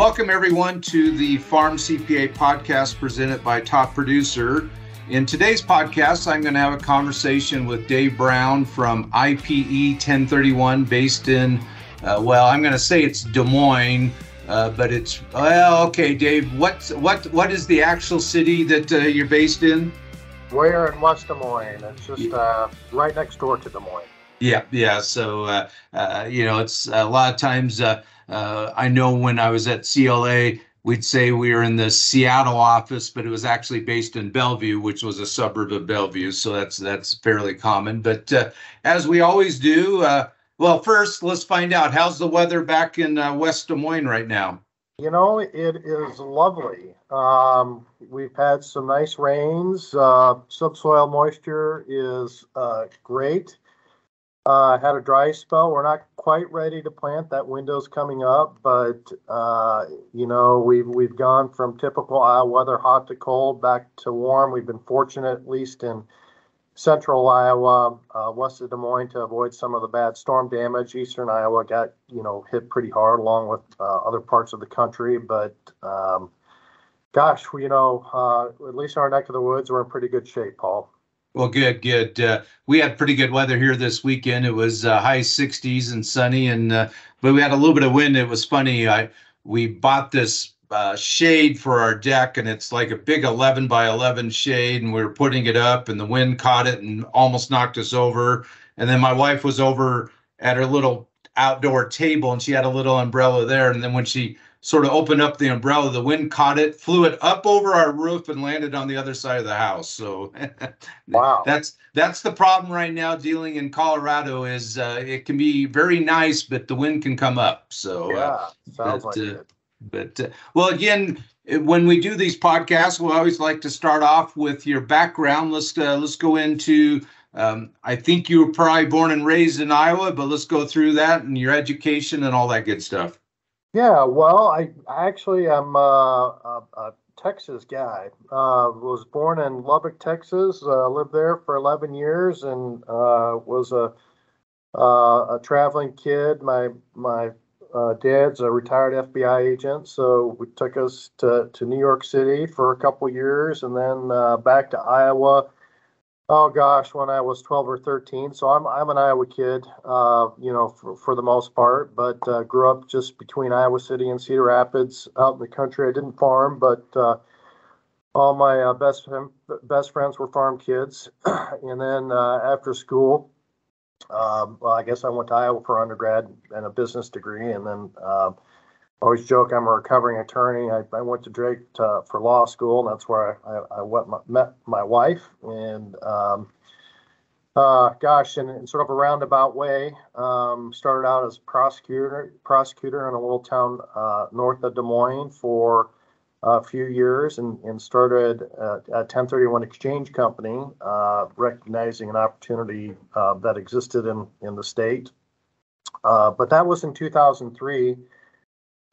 Welcome, everyone, to the Farm CPA podcast presented by Top Producer. In today's podcast, I'm going to have a conversation with Dave Brown from IPE 1031, based in, uh, well, I'm going to say it's Des Moines, uh, but it's, well, okay, Dave, what, what, what is the actual city that uh, you're based in? We're in West Des Moines. It's just uh, right next door to Des Moines. Yeah, yeah. So, uh, uh, you know, it's a lot of times uh, I know when I was at CLA, we'd say we were in the Seattle office, but it was actually based in Bellevue, which was a suburb of Bellevue. So that's that's fairly common. But uh, as we always do, uh, well, first let's find out how's the weather back in uh, West Des Moines right now. You know, it is lovely. Um, we've had some nice rains. Uh, subsoil moisture is uh, great. Uh, had a dry spell. We're not quite ready to plant. That window's coming up, but uh, you know we've we've gone from typical Iowa weather, hot to cold, back to warm. We've been fortunate, at least in central Iowa, uh, west of Des Moines, to avoid some of the bad storm damage. Eastern Iowa got you know hit pretty hard, along with uh, other parts of the country. But um, gosh, you know, uh, at least our neck of the woods, we're in pretty good shape, Paul. Well, good, good. Uh, we had pretty good weather here this weekend. It was uh, high 60s and sunny, and uh, but we had a little bit of wind. It was funny. I we bought this uh, shade for our deck, and it's like a big 11 by 11 shade, and we were putting it up, and the wind caught it and almost knocked us over. And then my wife was over at her little outdoor table, and she had a little umbrella there. And then when she sort of opened up the umbrella. The wind caught it, flew it up over our roof, and landed on the other side of the house. So, wow, that's that's the problem right now. Dealing in Colorado is uh, it can be very nice, but the wind can come up. So, uh, yeah, uh, sounds but, like uh, it. But uh, well, again, when we do these podcasts, we always like to start off with your background. Let's uh, let's go into. Um, I think you were probably born and raised in Iowa, but let's go through that and your education and all that good stuff. Yeah, well, I actually I'm uh, a, a Texas guy. Uh, was born in Lubbock, Texas. Uh, lived there for 11 years and uh, was a uh, a traveling kid. My my uh, dad's a retired FBI agent, so we took us to, to New York City for a couple years, and then back to Iowa Oh gosh, when I was 12 or 13. So I'm I'm an Iowa kid, uh, you know, for, for the most part, but uh, grew up just between Iowa City and Cedar Rapids, out in the country. I didn't farm, but uh, all my uh, best best friends were farm kids. and then uh, after school, um, well, I guess I went to Iowa for undergrad and a business degree, and then uh, always joke I'm a recovering attorney. I, I went to Drake to, for law school, and that's where I, I, I went, met my wife. And um, uh, gosh, in, in, sort of a roundabout way, um, started out as prosecutor prosecutor in a little town uh, north of Des Moines for a few years, and, and started a 1031 exchange company, uh, recognizing an opportunity uh, that existed in in the state. Uh, but that was in 2003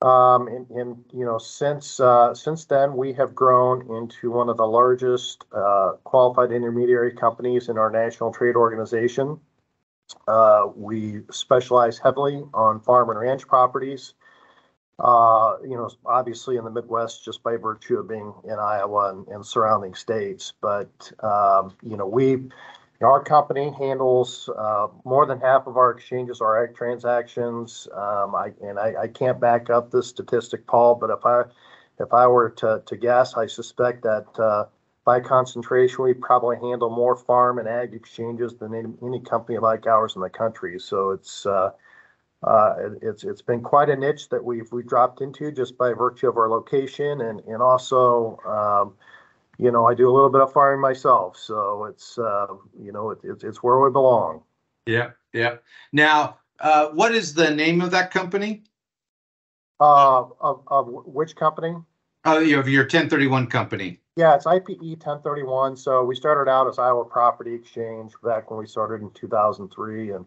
um, and, and, you know, since uh, since then, we have grown into one of the largest uh, qualified intermediary companies in our national trade organization. Uh, we specialize heavily on farm and ranch properties. Uh, you know, obviously in the Midwest, just by virtue of being in Iowa and, and surrounding states. But um, you know, we our company handles uh, more than half of our exchanges are ag transactions. Um, I, and I, I, can't back up this statistic, Paul, but if I if I were to, to guess, I suspect that uh, by concentration, we probably handle more farm and ag exchanges than any, any company like ours in the country. So it's uh, uh it's it's been quite a niche that we've we dropped into just by virtue of our location and and also. Um, you know, I do a little bit of farming myself, so it's uh, you know, it, it's it's where we belong. Yeah, yeah. Now, uh, what is the name of that company? Uh, of, of which company? Uh, of your 1031 company. Yeah, it's IPE 1031. So we started out as Iowa Property Exchange back when we started in 2003, and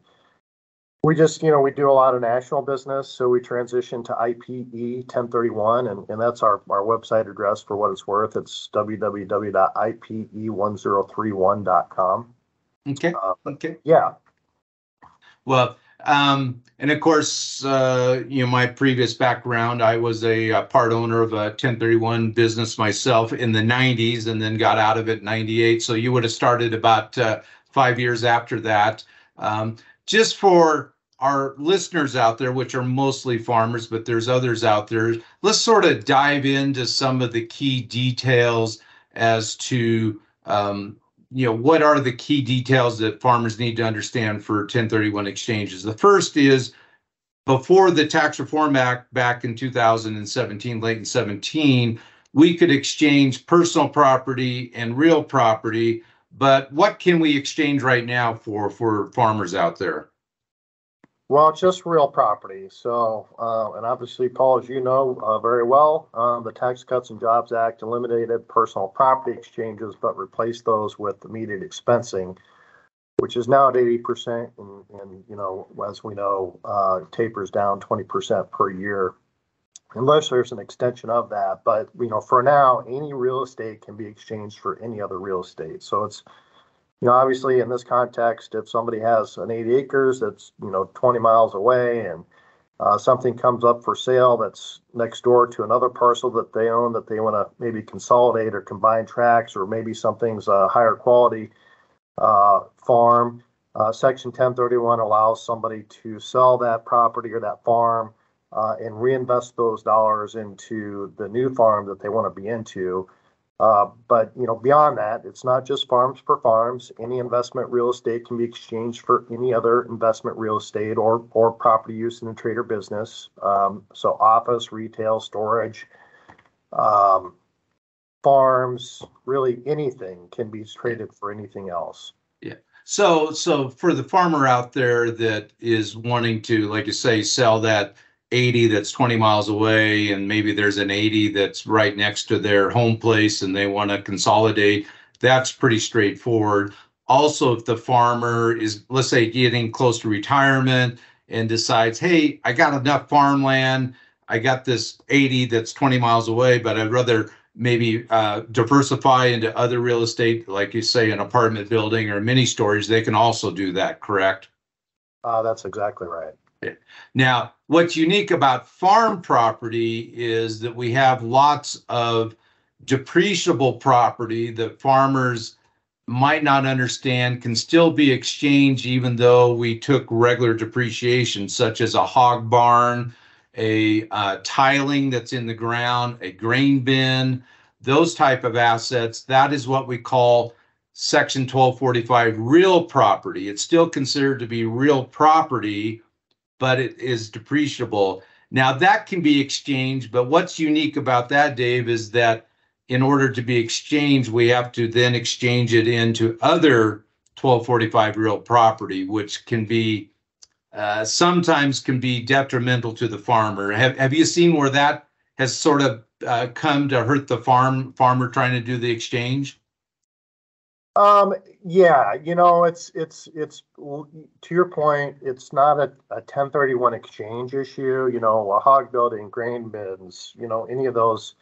We just, you know, we do a lot of national business, so we transitioned to IPE 1031, and, and that's our, our website address for what it's worth. It's E www.ipe1031.com. Okay, Uh, okay. Yeah, Well, um, and of course, uh, you know, my previous background, I was a, uh part owner of a ten thirty-one business myself in the nineties and then got out of it in ninety-eight. So you would have started about, uh, five years after that. Um, just for our listeners out there, which are mostly farmers, but there's others out there, let's sort of dive into some of the key details as to, um, you know, what are the key details that farmers need to understand for 1031 exchanges? The first is before the Tax Reform Act back in 2017, late in 17, we could exchange personal property and real property. But what can we exchange right now for for farmers out there? well, just real property. So, uh, and obviously, Paul, as you know uh, very well, um, the Tax Cuts and Jobs Act eliminated personal property exchanges, but replaced those with immediate expensing, which is now at 80%. And, and you know, as we know, uh, tapers down 20% per year, unless there's an extension of that. But, you know, for now, any real estate can be exchanged for any other real estate. So it's, you know, obviously in this context, if somebody has an 80 acres that's, you know, 20 miles away and uh, something comes up for sale that's next door to another parcel that they own that they want to maybe consolidate or combine tracts, or maybe something's a higher quality uh, farm. Uh, Section 1031 allows somebody to sell that property or that farm uh, and reinvest those dollars into the new farm that they want to be into. Uh, but you know, beyond that, it's not just farms for farms. Any investment real estate can be exchanged for any other investment real estate or or property use in a trade or business. Um, so office, retail, storage, um, farms, really anything can be traded for anything else. Yeah. So so for the farmer out there that is wanting to, like you say, sell that 80 that's 20 miles away and maybe there's an 80 that's right next to their home place and they want to consolidate, that's pretty straightforward. Also, if the farmer is, let's say, getting close to retirement and decides, hey, I got enough farmland, I got this 80 that's 20 miles away, but I'd rather maybe uh, diversify into other real estate, like you say, an apartment building or mini storage, they can also do that, correct? Uh, that's exactly right. Now, what's unique about farm property is that we have lots of depreciable property that farmers might not understand can still be exchanged even though we took regular depreciation, such as a hog barn, a uh, tiling that's in the ground, a grain bin, those type of assets. That is what we call Section 1245 real property. It's still considered to be real property but it is depreciable. Now that can be exchanged, but what's unique about that, Dave, is that in order to be exchanged, we have to then exchange it into other 1245 real property, which can be uh, sometimes can be detrimental to the farmer. Have Have you seen where that has sort of uh, come to hurt the farm farmer trying to do the exchange? Um, yeah, you know, it's, it's, it's, to your point, it's not a, a ten thirty-one exchange issue, you know, a hog building, grain bins, you know, any of those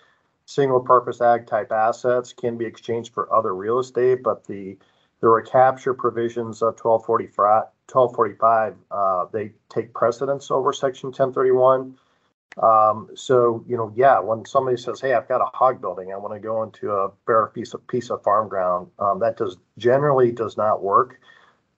single purpose ag type assets can be exchanged for other real estate, but the, the recapture provisions of 1245 1245, uh, they take precedence over section ten thirty-one. Um, so, you know, yeah, when somebody says, Hey, I've got a hog building, I want to go into a bare piece of piece of farm ground, um, that does generally does not work.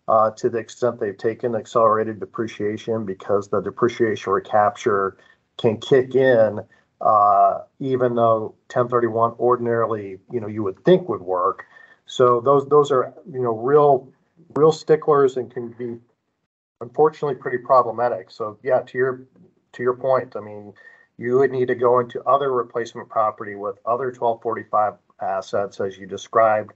Uh, to the extent they've taken accelerated depreciation because the depreciation recapture can kick in, uh, even though 1031 ordinarily, you know, you would think would work. So those, those are, you know, real, real sticklers and can be unfortunately pretty problematic. So yeah, to your, to your point, I mean, you would need to go into other replacement property with other 1245 assets as you described.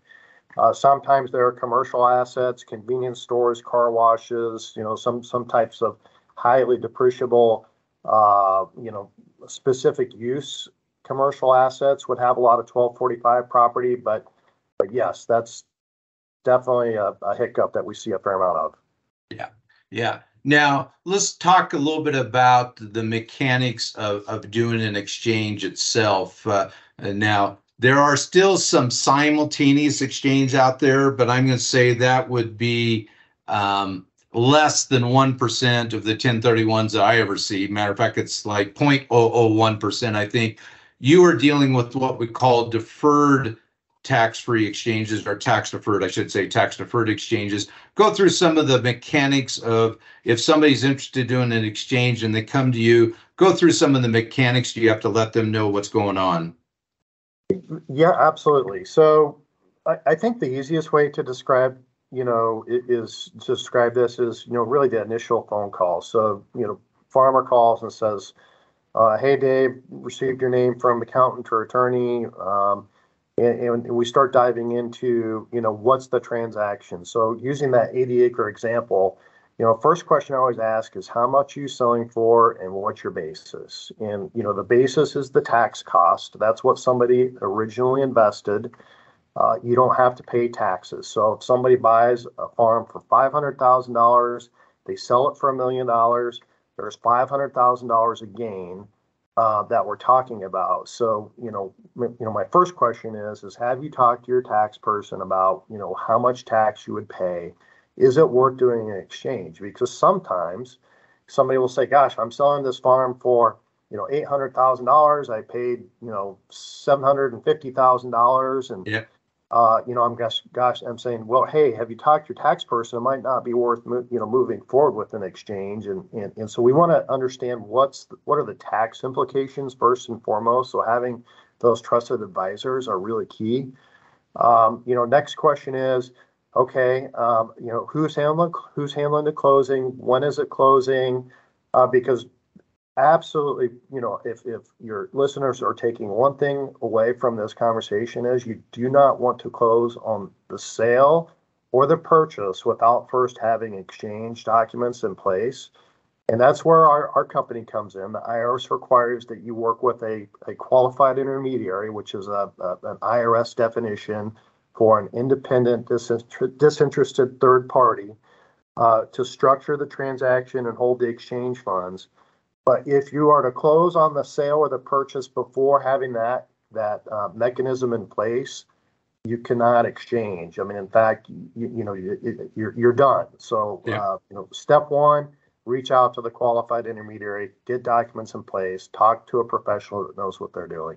Uh, sometimes there are commercial assets, convenience stores, car washes, you know, some, some types of highly depreciable, uh, you know, specific use commercial assets would have a lot of 1245 property, but, but yes, that's definitely a, a hiccup that we see a fair amount of. Yeah. Yeah. Now, let's talk a little bit about the mechanics of, of doing an exchange itself. Uh, now, there are still some simultaneous exchange out there, but I'm going to say that would be um, less than 1% of the 1031s that I ever see. Matter of fact, it's like 0.001%. I think you are dealing with what we call deferred tax-free exchanges or tax deferred, I should say, tax deferred exchanges. Go through some of the mechanics of if somebody's interested in doing an exchange and they come to you, go through some of the mechanics. You have to let them know what's going on. Yeah, absolutely. So I, I think the easiest way to describe, you know, is to describe this is, you know, really the initial phone call. So, you know, farmer calls and says, uh, hey, Dave, received your name from accountant or attorney. Um, and, and, we start diving into, you know, what's the transaction. So using that 80 acre example, you know, first question I always ask is how much are you selling for and what's your basis? And, you know, the basis is the tax cost. That's what somebody originally invested. Uh, you don't have to pay taxes. So if somebody buys a farm for $500,000, they sell it for a million dollars, there's $500,000 a gain uh, that we're talking about. So, you know, m- you know, my first question is, is have you talked to your tax person about, you know, how much tax you would pay? Is it worth doing an exchange? Because sometimes somebody will say, gosh, I'm selling this farm for, you know, $800,000. I paid, you know, $750,000 and yeah uh, you know, I'm gosh, gosh, I'm saying, well, hey, have you talked to your tax person? It might not be worth, you know, moving forward with an exchange, and and, and so we want to understand what's the, what are the tax implications first and foremost. So having those trusted advisors are really key. Um, you know, next question is, okay, um, you know, who's handling who's handling the closing? When is it closing? Uh, because absolutely you know if if your listeners are taking one thing away from this conversation is you do not want to close on the sale or the purchase without first having exchange documents in place. And that's where our, our company comes in. The irs requires that you work with a, a qualified intermediary which is a, a an irs definition for an independent disinterested third party uh, to structure the transaction and hold the exchange funds but if you are to close on the sale or the purchase before having that that uh, mechanism in place, you cannot exchange. I mean, in fact, you, you know, you, you're you're done. So, yeah. uh, you know, step one: reach out to the qualified intermediary, get documents in place, talk to a professional that knows what they're doing.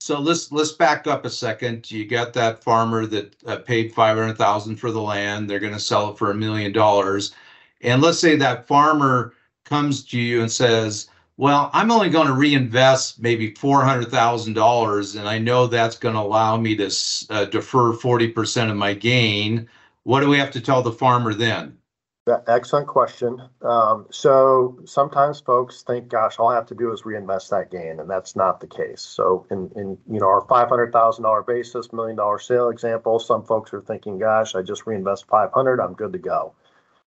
So let's let's back up a second. You got that farmer that uh, paid five hundred thousand for the land. They're going to sell it for a million dollars, and let's say that farmer comes to you and says, well, I'm only going to reinvest maybe $400,000, and I know that's going to allow me to uh, defer 40% of my gain. What do we have to tell the farmer then? Excellent question. Um, so sometimes folks think, "Gosh, all I have to do is reinvest that gain," and that's not the case. So, in, in you know our five hundred thousand dollar basis, million dollar sale example, some folks are thinking, "Gosh, I just reinvest five hundred, I'm good to go."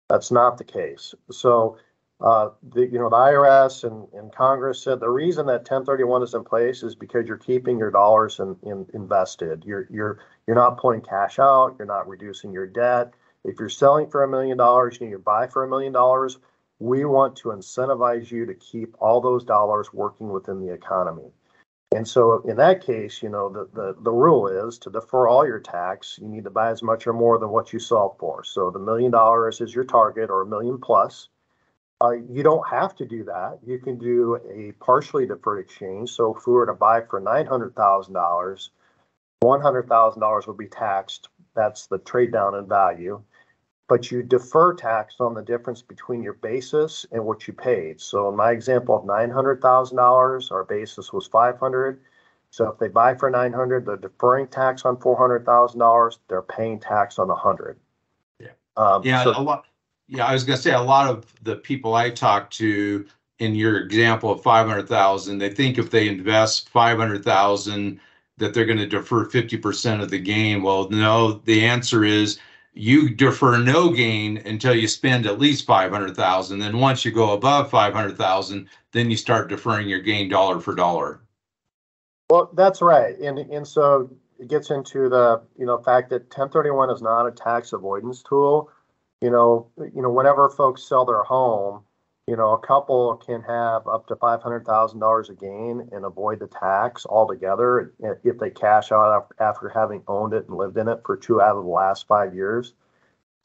That's not the case. So uh, the, you know, the IRS and, and Congress said the reason that 1031 is in place is because you're keeping your dollars in, in, invested. You're you're you're not pulling cash out. You're not reducing your debt. If you're selling for a million dollars, you need to buy for a million dollars. We want to incentivize you to keep all those dollars working within the economy. And so in that case, you know, the, the, the rule is to defer all your tax, you need to buy as much or more than what you sell for. So the million dollars is your target or a million plus. Uh, you don't have to do that. You can do a partially deferred exchange. So if we were to buy for nine hundred thousand dollars, one hundred thousand dollars would be taxed. That's the trade down in value. But you defer tax on the difference between your basis and what you paid. So in my example of nine hundred thousand dollars, our basis was five hundred. So if they buy for nine hundred, they're deferring tax on four hundred thousand dollars. They're paying tax on a hundred. Yeah. Um, yeah. So, a lot yeah, I was gonna say a lot of the people I talk to in your example of five hundred thousand, they think if they invest five hundred thousand that they're going to defer 50% of the gain. Well, no, the answer is you defer no gain until you spend at least 500,000. Then once you go above 500,000, then you start deferring your gain dollar for dollar. Well, that's right. And and so it gets into the, you know, fact that 1031 is not a tax avoidance tool you know, you know, whenever folks sell their home, you know, a couple can have up to five hundred thousand dollars a gain and avoid the tax altogether eh, if they cash out after having owned it and lived in it for two out of the last five years.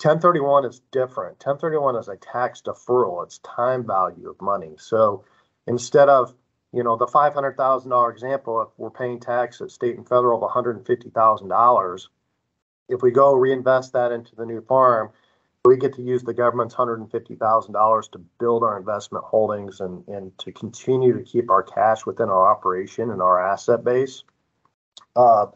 1031 is different. 1031 is a tax deferral. It's time value of money. So instead of you know the $500,000 example, if we're paying tax at state and federal of $150,000, if we go reinvest that into the new farm, we get to use the government's $150,000 to build our investment holdings and, and to continue to keep our cash within our operation and our asset base. Uh,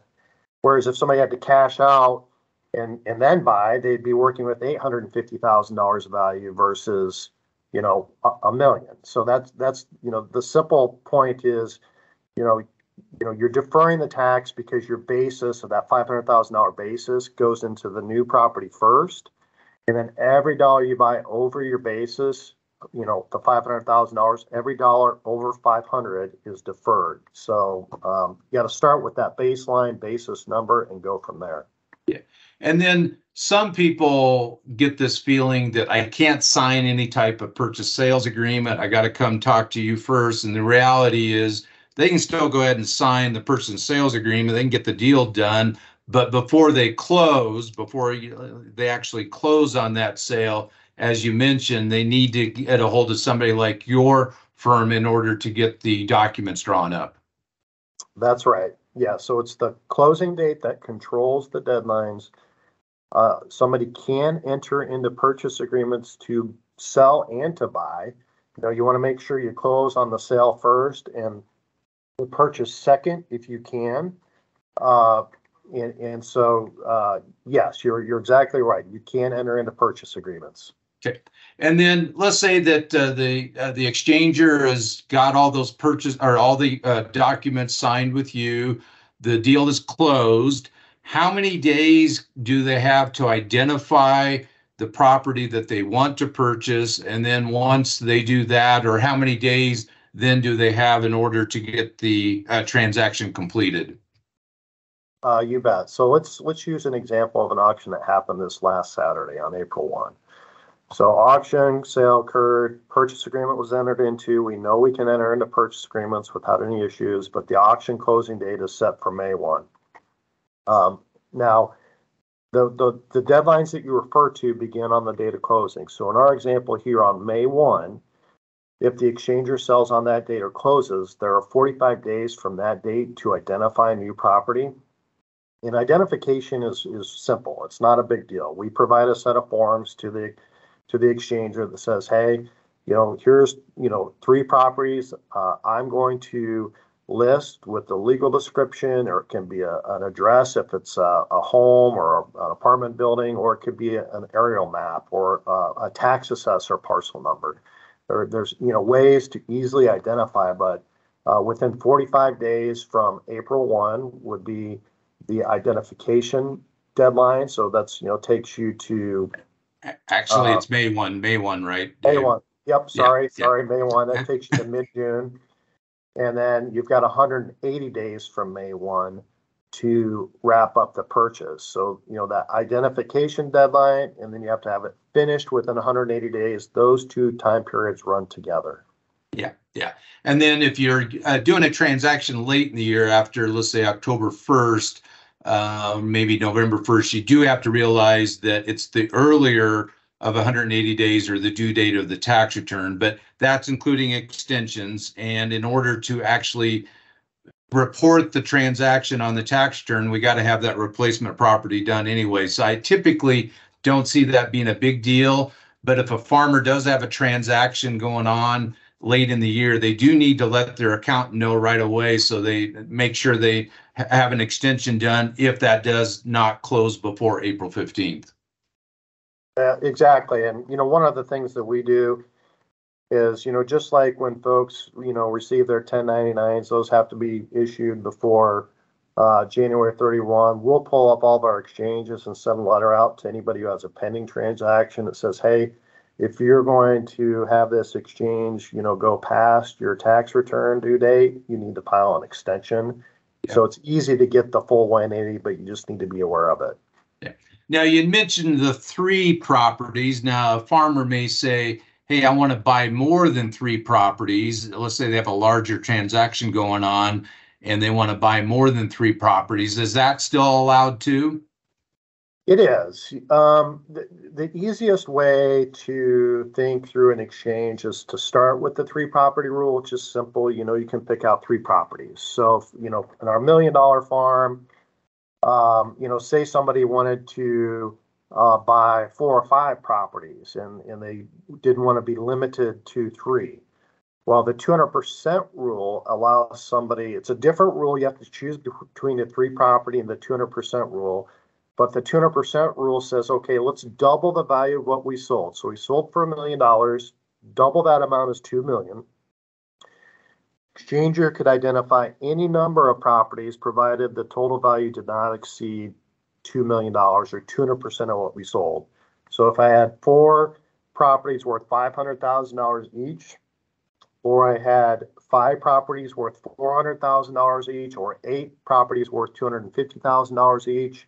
whereas if somebody had to cash out and, and then buy, they'd be working with $850,000 of value versus, you know, a, a million. So that's, that's, you know, the simple point is, you know, you know, you're deferring the tax because your basis of that $500,000 basis goes into the new property first and then every dollar you buy over your basis, you know, the five hundred thousand dollars, every dollar over five hundred is deferred. So um, you got to start with that baseline basis number and go from there. Yeah, and then some people get this feeling that I can't sign any type of purchase sales agreement. I got to come talk to you first. And the reality is, they can still go ahead and sign the purchase sales agreement. They can get the deal done but before they close, before they actually close on that sale, as you mentioned, they need to get a hold of somebody like your firm in order to get the documents drawn up. That's right. Yeah. So it's the closing date that controls the deadlines. Uh, somebody can enter into purchase agreements to sell and to buy. You know, you want to make sure you close on the sale first and the purchase second if you can. Uh, and, and so, uh, yes, you're, you're exactly right. You can enter into purchase agreements. Okay. And then let's say that uh, the uh, the exchanger has got all those purchase or all the uh, documents signed with you. The deal is closed. How many days do they have to identify the property that they want to purchase? And then once they do that, or how many days then do they have in order to get the uh, transaction completed? Uh, you bet. So let's let's use an example of an auction that happened this last Saturday on April 1. So auction, sale occurred, purchase agreement was entered into. We know we can enter into purchase agreements without any issues, but the auction closing date is set for May 1. Um, now, the, the, the deadlines that you refer to begin on the date of closing. So in our example here on May 1, if the exchanger sells on that date or closes, there are 45 days from that date to identify new property and identification is, is simple. It's not a big deal. We provide a set of forms to the to the exchanger that says, hey, you know, here's you know three properties. Uh, I'm going to list with the legal description, or it can be a, an address if it's a, a home or a, an apartment building, or it could be a, an aerial map or a, a tax assessor parcel number. There, there's you know ways to easily identify, but uh, within 45 days from April 1 would be the identification deadline. So that's, you know, takes you to Actually, uh, it's May one, May one, right? May one. Yep, sorry, yeah, sorry, May one. That takes you to mid-June. And then you've got 180 days from May one to wrap up the purchase. So, you know, that identification deadline, and then you have to have it finished within 180 days. Those two time periods run together. Yeah, yeah. And then if you're uh, doing a transaction late in the year after, let's say October 1st, uh, maybe November 1st, you do have to realize that it's the earlier of 180 days or the due date of the tax return, but that's including extensions. And in order to actually report the transaction on the tax return, we got to have that replacement property done anyway. So I typically don't see that being a big deal. But if a farmer does have a transaction going on late in the year, they do need to let their accountant know right away so they make sure they have an extension done if that does not close before April 15th. Yeah, exactly. And, you know, one of the things that we do is, you know, just like when folks, you know, receive their 1099s, those have to be issued before uh, January 31. We'll pull up all of our exchanges and send a letter out to anybody who has a pending transaction that says, hey, if you're going to have this exchange, you know, go past your tax return due date, you need to file an extension. So it's easy to get the full 180, but you just need to be aware of it. Yeah. Now, you mentioned the three properties. Now, a farmer may say, hey, I want to buy more than three properties. Let's say they have a larger transaction going on and they want to buy more than three properties. Is that still allowed too? It is. Um, the, the easiest way to think through an exchange is to start with the three property rule, which is simple. You know, you can pick out three properties. So, you know, in our million dollar farm, um, you know, say somebody wanted to uh, buy four or five properties and, and they didn't want to be limited to three. Well, the 200% rule allows somebody, it's a different rule. You have to choose between the three property and the 200% rule. But the 200% rule says, okay, let's double the value of what we sold. So we sold for a million dollars, double that amount is 2 million. Exchanger could identify any number of properties provided the total value did not exceed $2 million or 200% of what we sold. So if I had four properties worth $500,000 each, or I had five properties worth $400,000 each, or eight properties worth $250,000 each,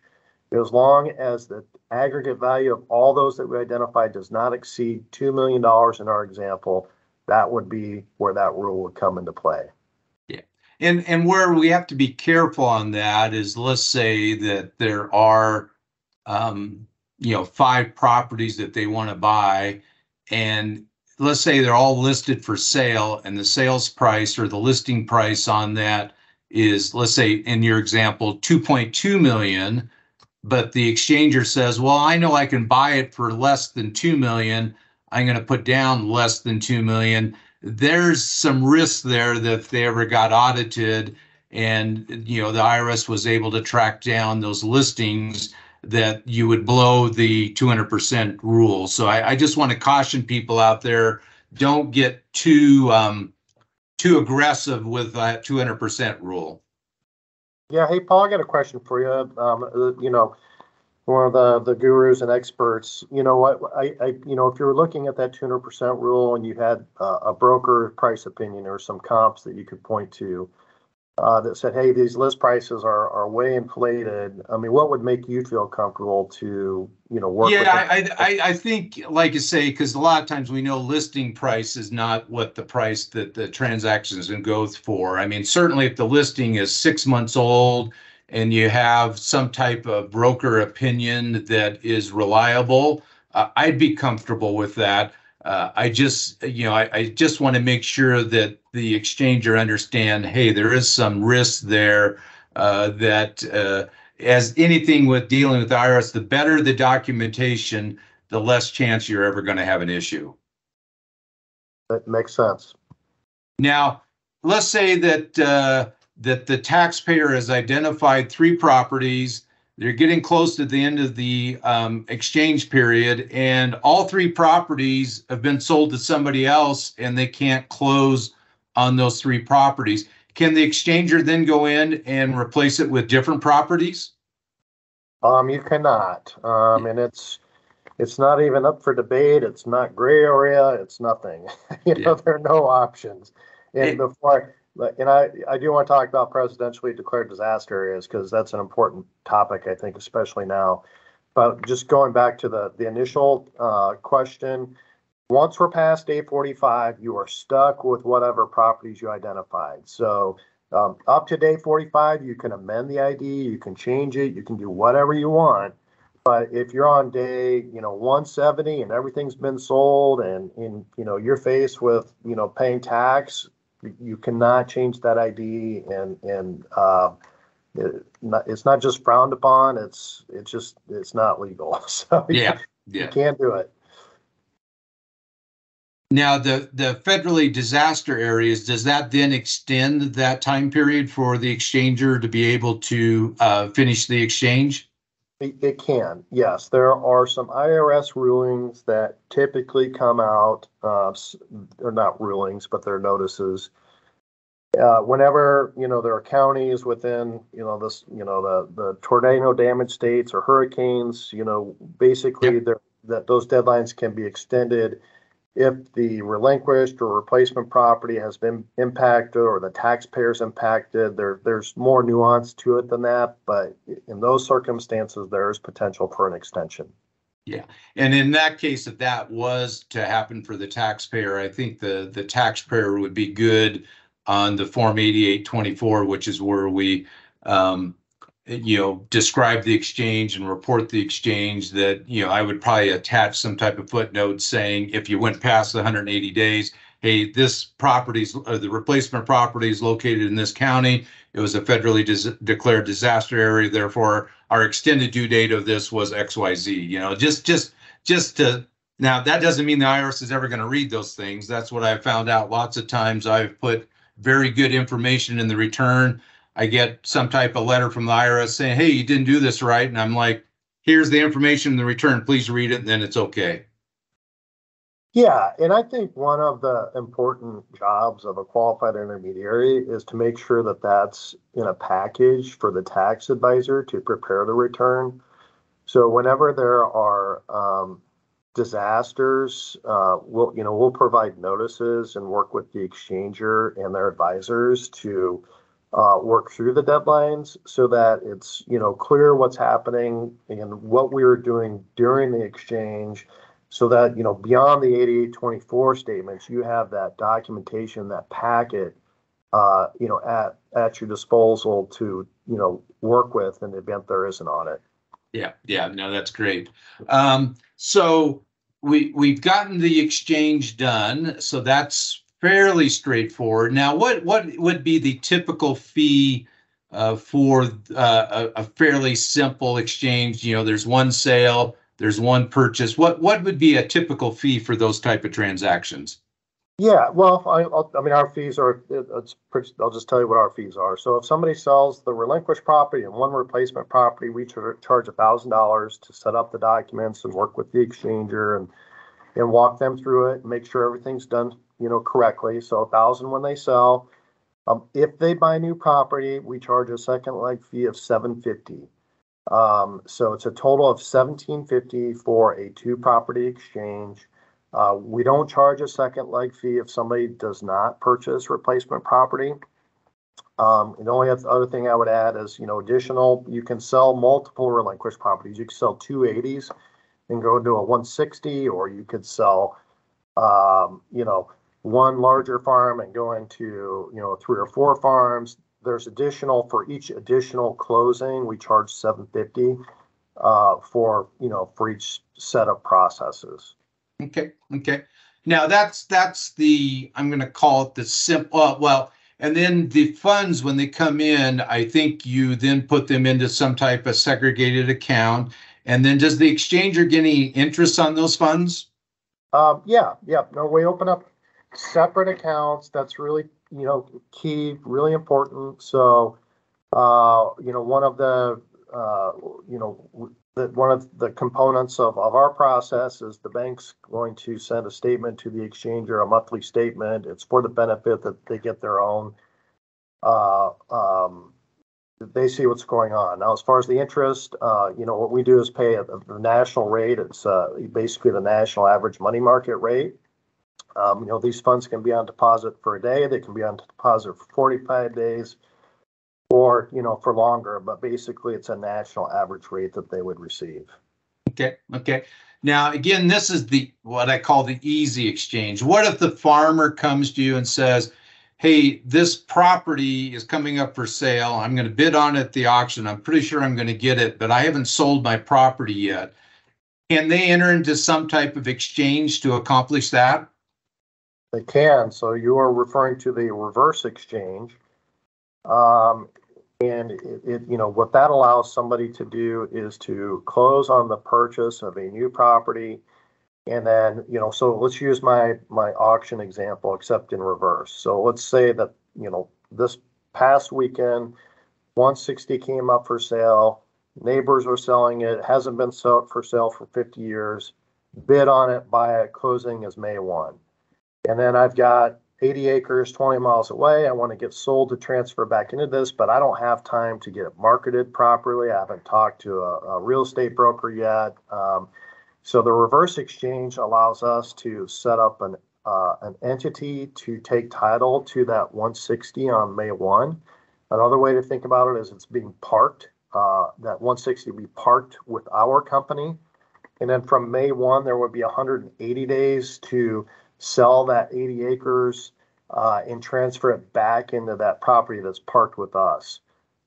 as long as the aggregate value of all those that we identified does not exceed $2 million in our example, that would be where that rule would come into play. Yeah. And and where we have to be careful on that is let's say that there are um, you know five properties that they want to buy and let's say they're all listed for sale and the sales price or the listing price on that is let's say in your example 2.2 million but the exchanger says well i know i can buy it for less than 2 million I'm going to put down less than 2 million. There's some risk there that if they ever got audited and you know the IRS was able to track down those listings that you would blow the 200% rule. So I, I just want to caution people out there, don't get too um, too aggressive with that 200% rule. Yeah, hey Paul, I got a question for you. Um, uh, you know, one of the, the gurus and experts, you know I, I, you know, if you were looking at that 200% rule and you had uh, a broker price opinion or some comps that you could point to uh, that said, hey, these list prices are, are way inflated. I mean, what would make you feel comfortable to, you know, work yeah, I, I, I think, like you say, because a lot of times we know listing price is not what the price that the transaction is going to go for. I mean, certainly if the listing is six months old, and you have some type of broker opinion that is reliable, uh, I'd be comfortable with that. Uh, I just, you know, I, I just want to make sure that the exchanger understand, hey, there is some risk there uh, that uh, as anything with dealing with the IRS, the better the documentation, the less chance you're ever going to have an issue. That makes sense. Now, let's say that uh, that the taxpayer has identified three properties. They're getting close to the end of the um, exchange period, and all three properties have been sold to somebody else, and they can't close on those three properties. Can the exchanger then go in and replace it with different properties? Um, you cannot, um, and it's it's not even up for debate. It's not gray area. It's nothing. you know, there are no options. And it, before and I, I do want to talk about presidentially declared disaster areas because that's an important topic, I think, especially now. But just going back to the, the initial uh, question, once we're past day 45, you are stuck with whatever properties you identified. So um, up to day 45, you can amend the ID, you can change it, you can do whatever you want. But if you're on day, you know, 170 and everything's been sold and, and you know, you're faced with, you know, paying tax you cannot change that ID and and uh, it, not, it's not just frowned upon. It's it's just it's not legal. So yeah, yeah. you can't do it. Now the the federally disaster areas does that then extend that time period for the exchanger to be able to uh, finish the exchange? It, it, can, yes. There are some IRS rulings that typically come out, uh, they're not rulings, but they're notices. Uh, whenever, you know, there are counties within, you know, this, you know, the, the tornado damage states or hurricanes, you know, basically yep. that those deadlines can be extended if the relinquished or replacement property has been impacted or the taxpayer's impacted, there, there's more nuance to it than that. But in those circumstances, there is potential for an extension. Yeah, and in that case, if that was to happen for the taxpayer, I think the, the taxpayer would be good on the Form eighty-eight twenty-four, which is where we, um, you know, describe the exchange and report the exchange that, you know, I would probably attach some type of footnote saying if you went past the hundred and eighty days, hey, this property's, uh, the replacement property is located in this county. It was a federally dis- declared disaster area, therefore our extended due date of this was X, Y, Z, you know, just, just, just to, now, that doesn't mean the IRS is ever gonna read those things. That's what I've found out. Lots of times I've put very good information in the return. I get some type of letter from the IRS saying, hey, you didn't do this right, and I'm like, here's the information in the return, please read it, and then it's okay. Yeah, and I think one of the important jobs of a qualified intermediary is to make sure that that's in a package for the tax advisor to prepare the return. So whenever there are um, disasters, uh, we'll, you know, we'll provide notices and work with the exchanger and their advisors to uh, work through the deadlines so that it's, you know, clear what's happening and what we were doing during the exchange so that, you know, beyond the 8824 statements, you have that documentation, that packet, uh, you know, at, at your disposal to, you know, work with in the event there is an audit. Yeah, yeah, no, that's great. Um, so we, we've gotten the exchange done, so that's fairly straightforward. Now, what, what would be the typical fee uh, for uh, a, a fairly simple exchange? You know, there's one sale, there's one purchase. What, what would be a typical fee for those type of transactions? Yeah, well, I, I mean, our fees are, it- it's, pretty- I'll just tell you what our fees are. So if somebody sells the relinquished property and one replacement property, we char- charge a thousand dollars to set up the documents and work with the exchanger and, and walk them through it and make sure everything's done, you know, correctly. So a thousand when they sell. Um, if they buy new property, we charge a second leg fee of seven fifty. Um, so it's a total of seventeen fifty for a two property exchange. Uh, we don't charge a second leg fee if somebody does not purchase replacement property. Um, the only other thing I would add is, you know, additional, you can sell multiple relinquished properties. You can sell two eighties and go into a one sixty, or you could sell, um, you know, one larger farm and go into, you know, three or four farms. There's additional, for each additional closing, we charge seven fifty, uh, for, you know, for each set of processes. Okay, okay. Now that's, that's the, I'm gonna call it the simple, uh, well, and then the funds, when they come in, I think you then put them into some type of segregated account. And then does the exchanger get any interest on those funds? Um, yeah, yeah, no, we open up separate accounts. That's really, you know, key, really important. So, uh, you know, one of the, uh, you know, that one of the components of, of our process is the bank's going to send a statement to the exchanger, a monthly statement. It's for the benefit that they get their own, uh, um, they see what's going on. Now, as far as the interest, uh, you know, what we do is pay at the national rate. It's, uh, basically the national average money market rate. Um, you know, these funds can be on deposit for a day, they can be on deposit for forty-five days. Or, you know, for longer, but basically it's a national average rate that they would receive. Okay, okay. Now, again, this is the, what I call the easy exchange. What if the farmer comes to you and says, hey, this property is coming up for sale. I'm gonna bid on it at the auction. I'm pretty sure I'm gonna get it, but I haven't sold my property yet. Can they enter into some type of exchange to accomplish that? They can, so you are referring to the reverse exchange. Um, and it, it, you know, what that allows somebody to do is to close on the purchase of a new property. And then, you know, so let's use my, my auction example, except in reverse. So let's say that, you know, this past weekend, one sixty came up for sale, neighbors are selling it, hasn't been sold for sale for fifty years. Bid on it, buy it, closing is May one. And then I've got eighty acres, twenty miles away. I want to get sold to transfer back into this, but I don't have time to get it marketed properly. I haven't talked to a, a real estate broker yet. Um, So the reverse exchange allows us to set up an uh, an entity to take title to that 160 on May 1. Another way to think about it is it's being parked. Uh, that 160 be parked with our company. And then from May 1, there would be 180 days to sell that 80 acres uh, and transfer it back into that property that's parked with us.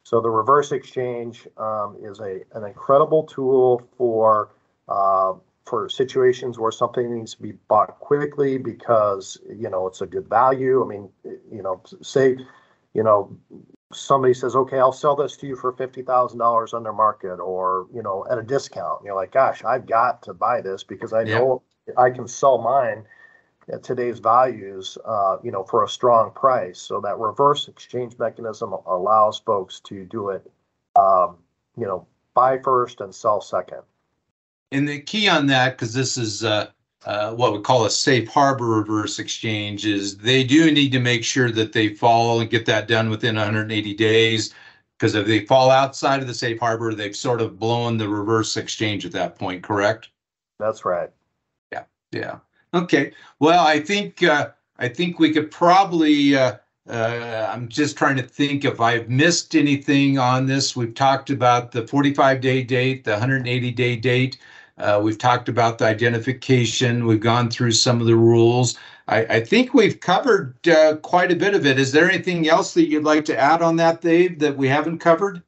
So the reverse exchange um, is a an incredible tool for uh, for situations where something needs to be bought quickly because you know it's a good value. I mean, you know, say you know somebody says, okay, I'll sell this to you for fifty thousand dollars under market or you know at a discount. And you're like, gosh, I've got to buy this because I know I can sell mine at today's values, uh, you know, for a strong price. So that reverse exchange mechanism allows folks to do it, um, you know, buy first and sell second. And the key on that, because this is uh, uh, what we call a safe harbor reverse exchange, is they do need to make sure that they follow and get that done within 180 days. Because if they fall outside of the safe harbor, they've sort of blown the reverse exchange at that point, correct? That's right. Yeah, yeah. Okay. Well, I think uh, I think we could probably. Uh, uh, I'm just trying to think if I've missed anything on this. We've talked about the 45 day date, the 180 day date. Uh, we've talked about the identification. We've gone through some of the rules. I, I think we've covered uh, quite a bit of it. Is there anything else that you'd like to add on that, Dave, that we haven't covered?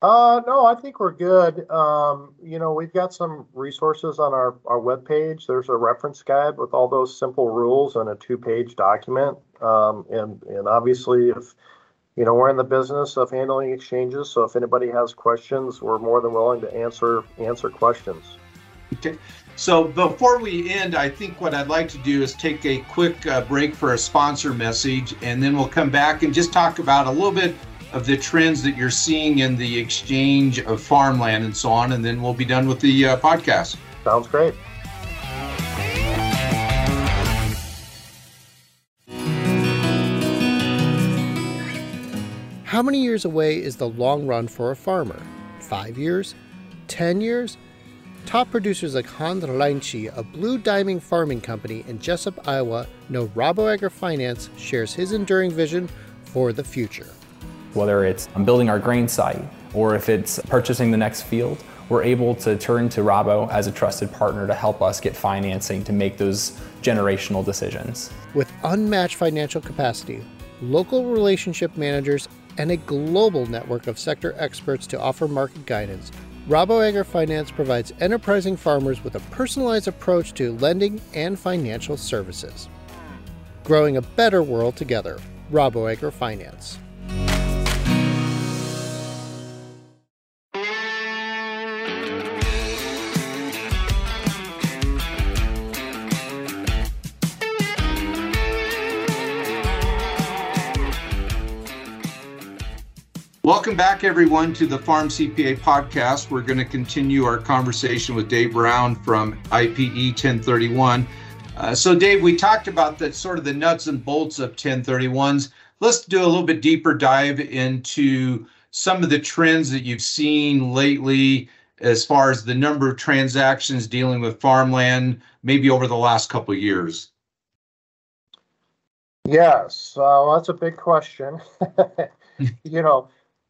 Uh, no, I think we're good. Um, you know, we've got some resources on our, our webpage. There's a reference guide with all those simple rules and a two page document. Um, and, and obviously, if you know, we're in the business of handling exchanges. So if anybody has questions, we're more than willing to answer answer questions. Okay. So before we end, I think what I'd like to do is take a quick uh, break for a sponsor message, and then we'll come back and just talk about a little bit of the trends that you're seeing in the exchange of farmland and so on, and then we'll be done with the uh, podcast. Sounds great. How many years away is the long run for a farmer? Five years? Ten years? Top producers like Hans Reinche a Blue Diamond Farming Company in Jesup, Iowa, know Rabo AgriFinance shares his enduring vision for the future. Whether it's um, building our grain site or if it's purchasing the next field, we're able to turn to Rabo as a trusted partner to help us get financing to make those generational decisions. With unmatched financial capacity, local relationship managers, and a global network of sector experts to offer market guidance, Rabo AgriFinance provides enterprising farmers with a personalized approach to lending and financial services. Growing a better world together, Rabo AgriFinance. Welcome back, everyone, to the Farm CPA podcast. We're going to continue our conversation with Dave Brown from IPE 1031. Uh, so, Dave, we talked about the sort of the nuts and bolts of 1031s. Let's do a little bit deeper dive into some of the trends that you've seen lately as far as the number of transactions dealing with farmland, maybe over the last couple of years. Yes, uh, that's a big question. you know,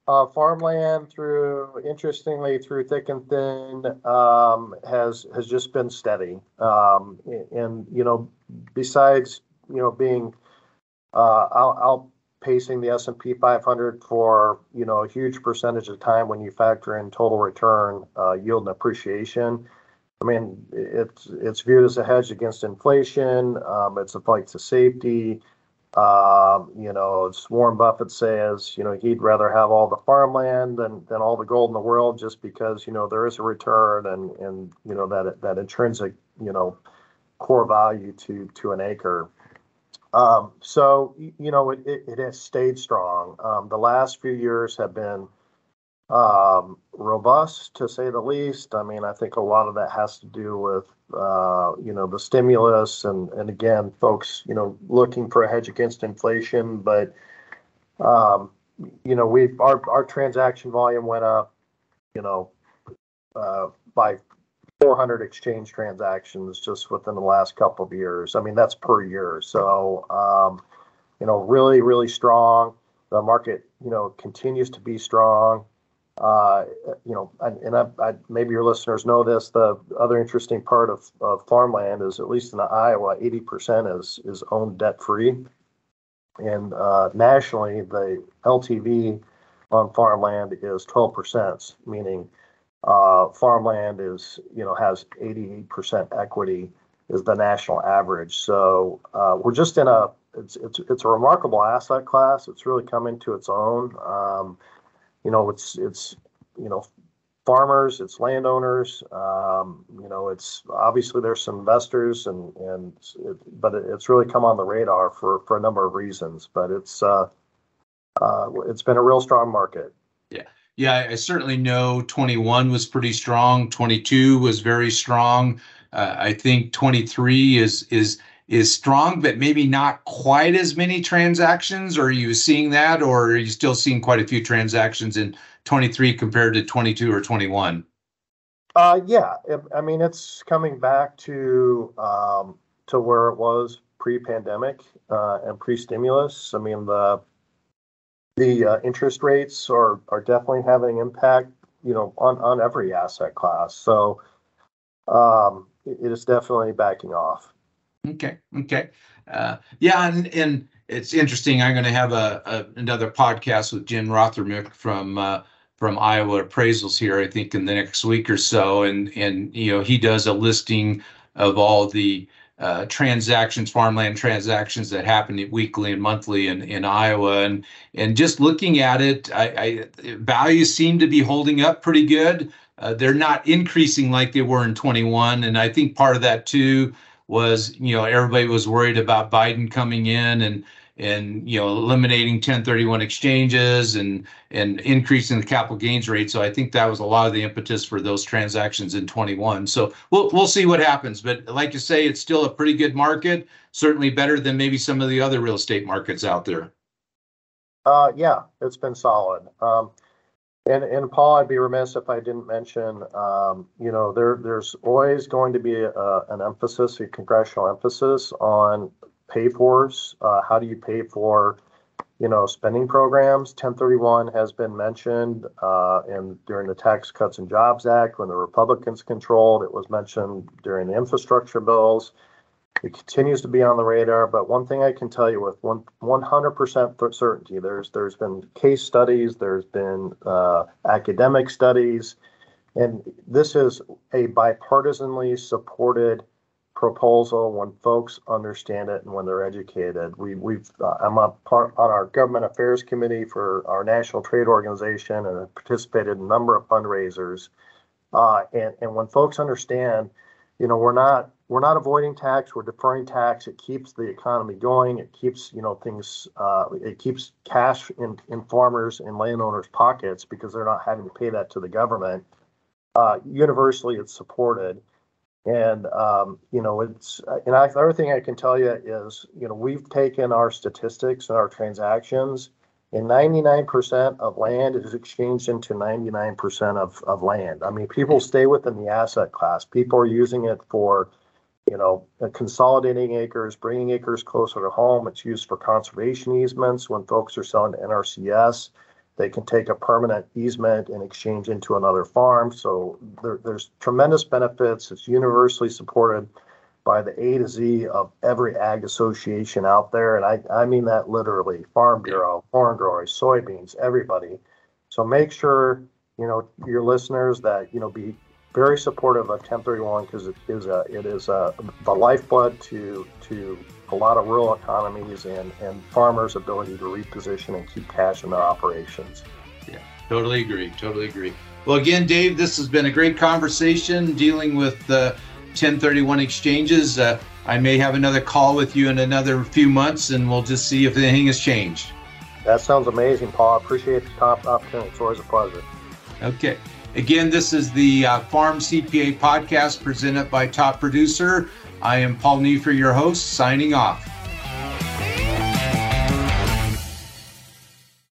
uh, farmland through, interestingly, through thick and thin, um, has has just been steady. Um, and you know, besides you know being uh, out, outpacing the S and P 500 for you know a huge percentage of time when you factor in total return, uh, yield, and appreciation. I mean, it's it's viewed as a hedge against inflation. Um, it's a fight to safety. Um, you know, Warren Buffett says, you know, he'd rather have all the farmland than, than all the gold in the world just because, you know, there is a return and, and, you know, that, that intrinsic, you know, core value to, to an acre. Um, so, you know, it, it, it has stayed strong. Um, the last few years have been, um, robust to say the least. I mean, I think a lot of that has to do with uh, you know the stimulus and and again, folks, you know, looking for a hedge against inflation. But um, you know, we our our transaction volume went up, you know, uh, by 400 exchange transactions just within the last couple of years. I mean, that's per year. So, um, you know, really, really strong. The market, you know, continues to be strong. Uh, you know, and, I, I, maybe your listeners know this. The other interesting part of, of farmland is, at least in Iowa, 80% is is owned debt free, and uh, nationally, the LTV on farmland is 12%, meaning uh, farmland is, you know, has 88% equity is the national average. So uh, we're just in a, it's, it's, it's a remarkable asset class. It's really come into its own. Um, you know, it's, it's, you know, farmers, it's landowners. Um, you know, it's obviously there's some investors and, and, it, but it, it's really come on the radar for, for a number of reasons, but it's, uh, uh, it's been a real strong market. Yeah. Yeah, I certainly know 21 was pretty strong. 22 was very strong. Uh, I think 23 is is is strong, but maybe not quite as many transactions. Are you seeing that, or are you still seeing quite a few transactions in 23 compared to 22 or 21? Uh, yeah, I mean it's coming back to um, to where it was pre-pandemic uh, and pre-stimulus. I mean the the uh, interest rates are are definitely having impact, you know, on on every asset class. So um, it is definitely backing off. Okay. Okay. Uh, yeah, and and it's interesting. I'm going to have a, a, another podcast with Jim Rothermich from uh, from Iowa Appraisals here. I think in the next week or so, and and you know he does a listing of all the uh, transactions, farmland transactions that happen weekly and monthly in, in Iowa. And and just looking at it, I, I values seem to be holding up pretty good. Uh, they're not increasing like they were in 21. And I think part of that too was, you know, everybody was worried about Biden coming in and and you know eliminating 1031 exchanges and and increasing the capital gains rate. So i think that was a lot of the impetus for those transactions in 21 so we'll we'll see what happens. But like you say it's still a pretty good market certainly better than maybe some of the other real estate markets out there. Uh yeah it's been solid. Um and and Paul, I'd be remiss if I didn't mention, um, you know, there there's always going to be a, an emphasis, a congressional emphasis on pay fors. Uh, how do you pay for, you know, spending programs? 1031 has been mentioned, uh, and during the Tax Cuts and Jobs Act, when the Republicans controlled, it was mentioned during the infrastructure bills. It continues to be on the radar, but one thing I can tell you with one 100% certainty, there's there's been case studies, there's been uh, academic studies, and this is a bipartisanly supported proposal when folks understand it and when they're educated. We, we've uh, I'm a part on our government affairs committee for our national trade organization and have participated in a number of fundraisers. Uh, and and when folks understand, you know, we're not we're not avoiding tax, we're deferring tax. It keeps the economy going. It keeps you know things. Uh, it keeps cash in in farmers and landowners' pockets because they're not having to pay that to the government. Uh, universally, it's supported and um, you know, it's and I, the other thing I can tell you is, you know, we've taken our statistics and our transactions, and 99% of land is exchanged into 99% of, of land. I mean, people stay within the asset class. People are using it for, you know, consolidating acres, bringing acres closer to home. It's used for conservation easements when folks are selling to NRCS. They can take a permanent easement and exchange into another farm. So there, there's tremendous benefits. It's universally supported by the A to Z of every ag association out there. And I, I mean that literally Farm Bureau, corn growers, soybeans, everybody. So make sure, you know, your listeners that, you know, be very supportive of 1031 because it is a, it is a, the lifeblood to, to a lot of rural economies and, and farmers' ability to reposition and keep cash in their operations. Yeah, totally agree. Totally agree. Well, again, Dave, this has been a great conversation dealing with the 1031 exchanges. Uh, I may have another call with you in another few months, and we'll just see if anything has changed. That sounds amazing, Paul. I appreciate the top opportunity. It's always a pleasure. Okay. Again, this is the uh, Farm CPA podcast presented by Top Producer. I am Paul Neiffer, your host, signing off.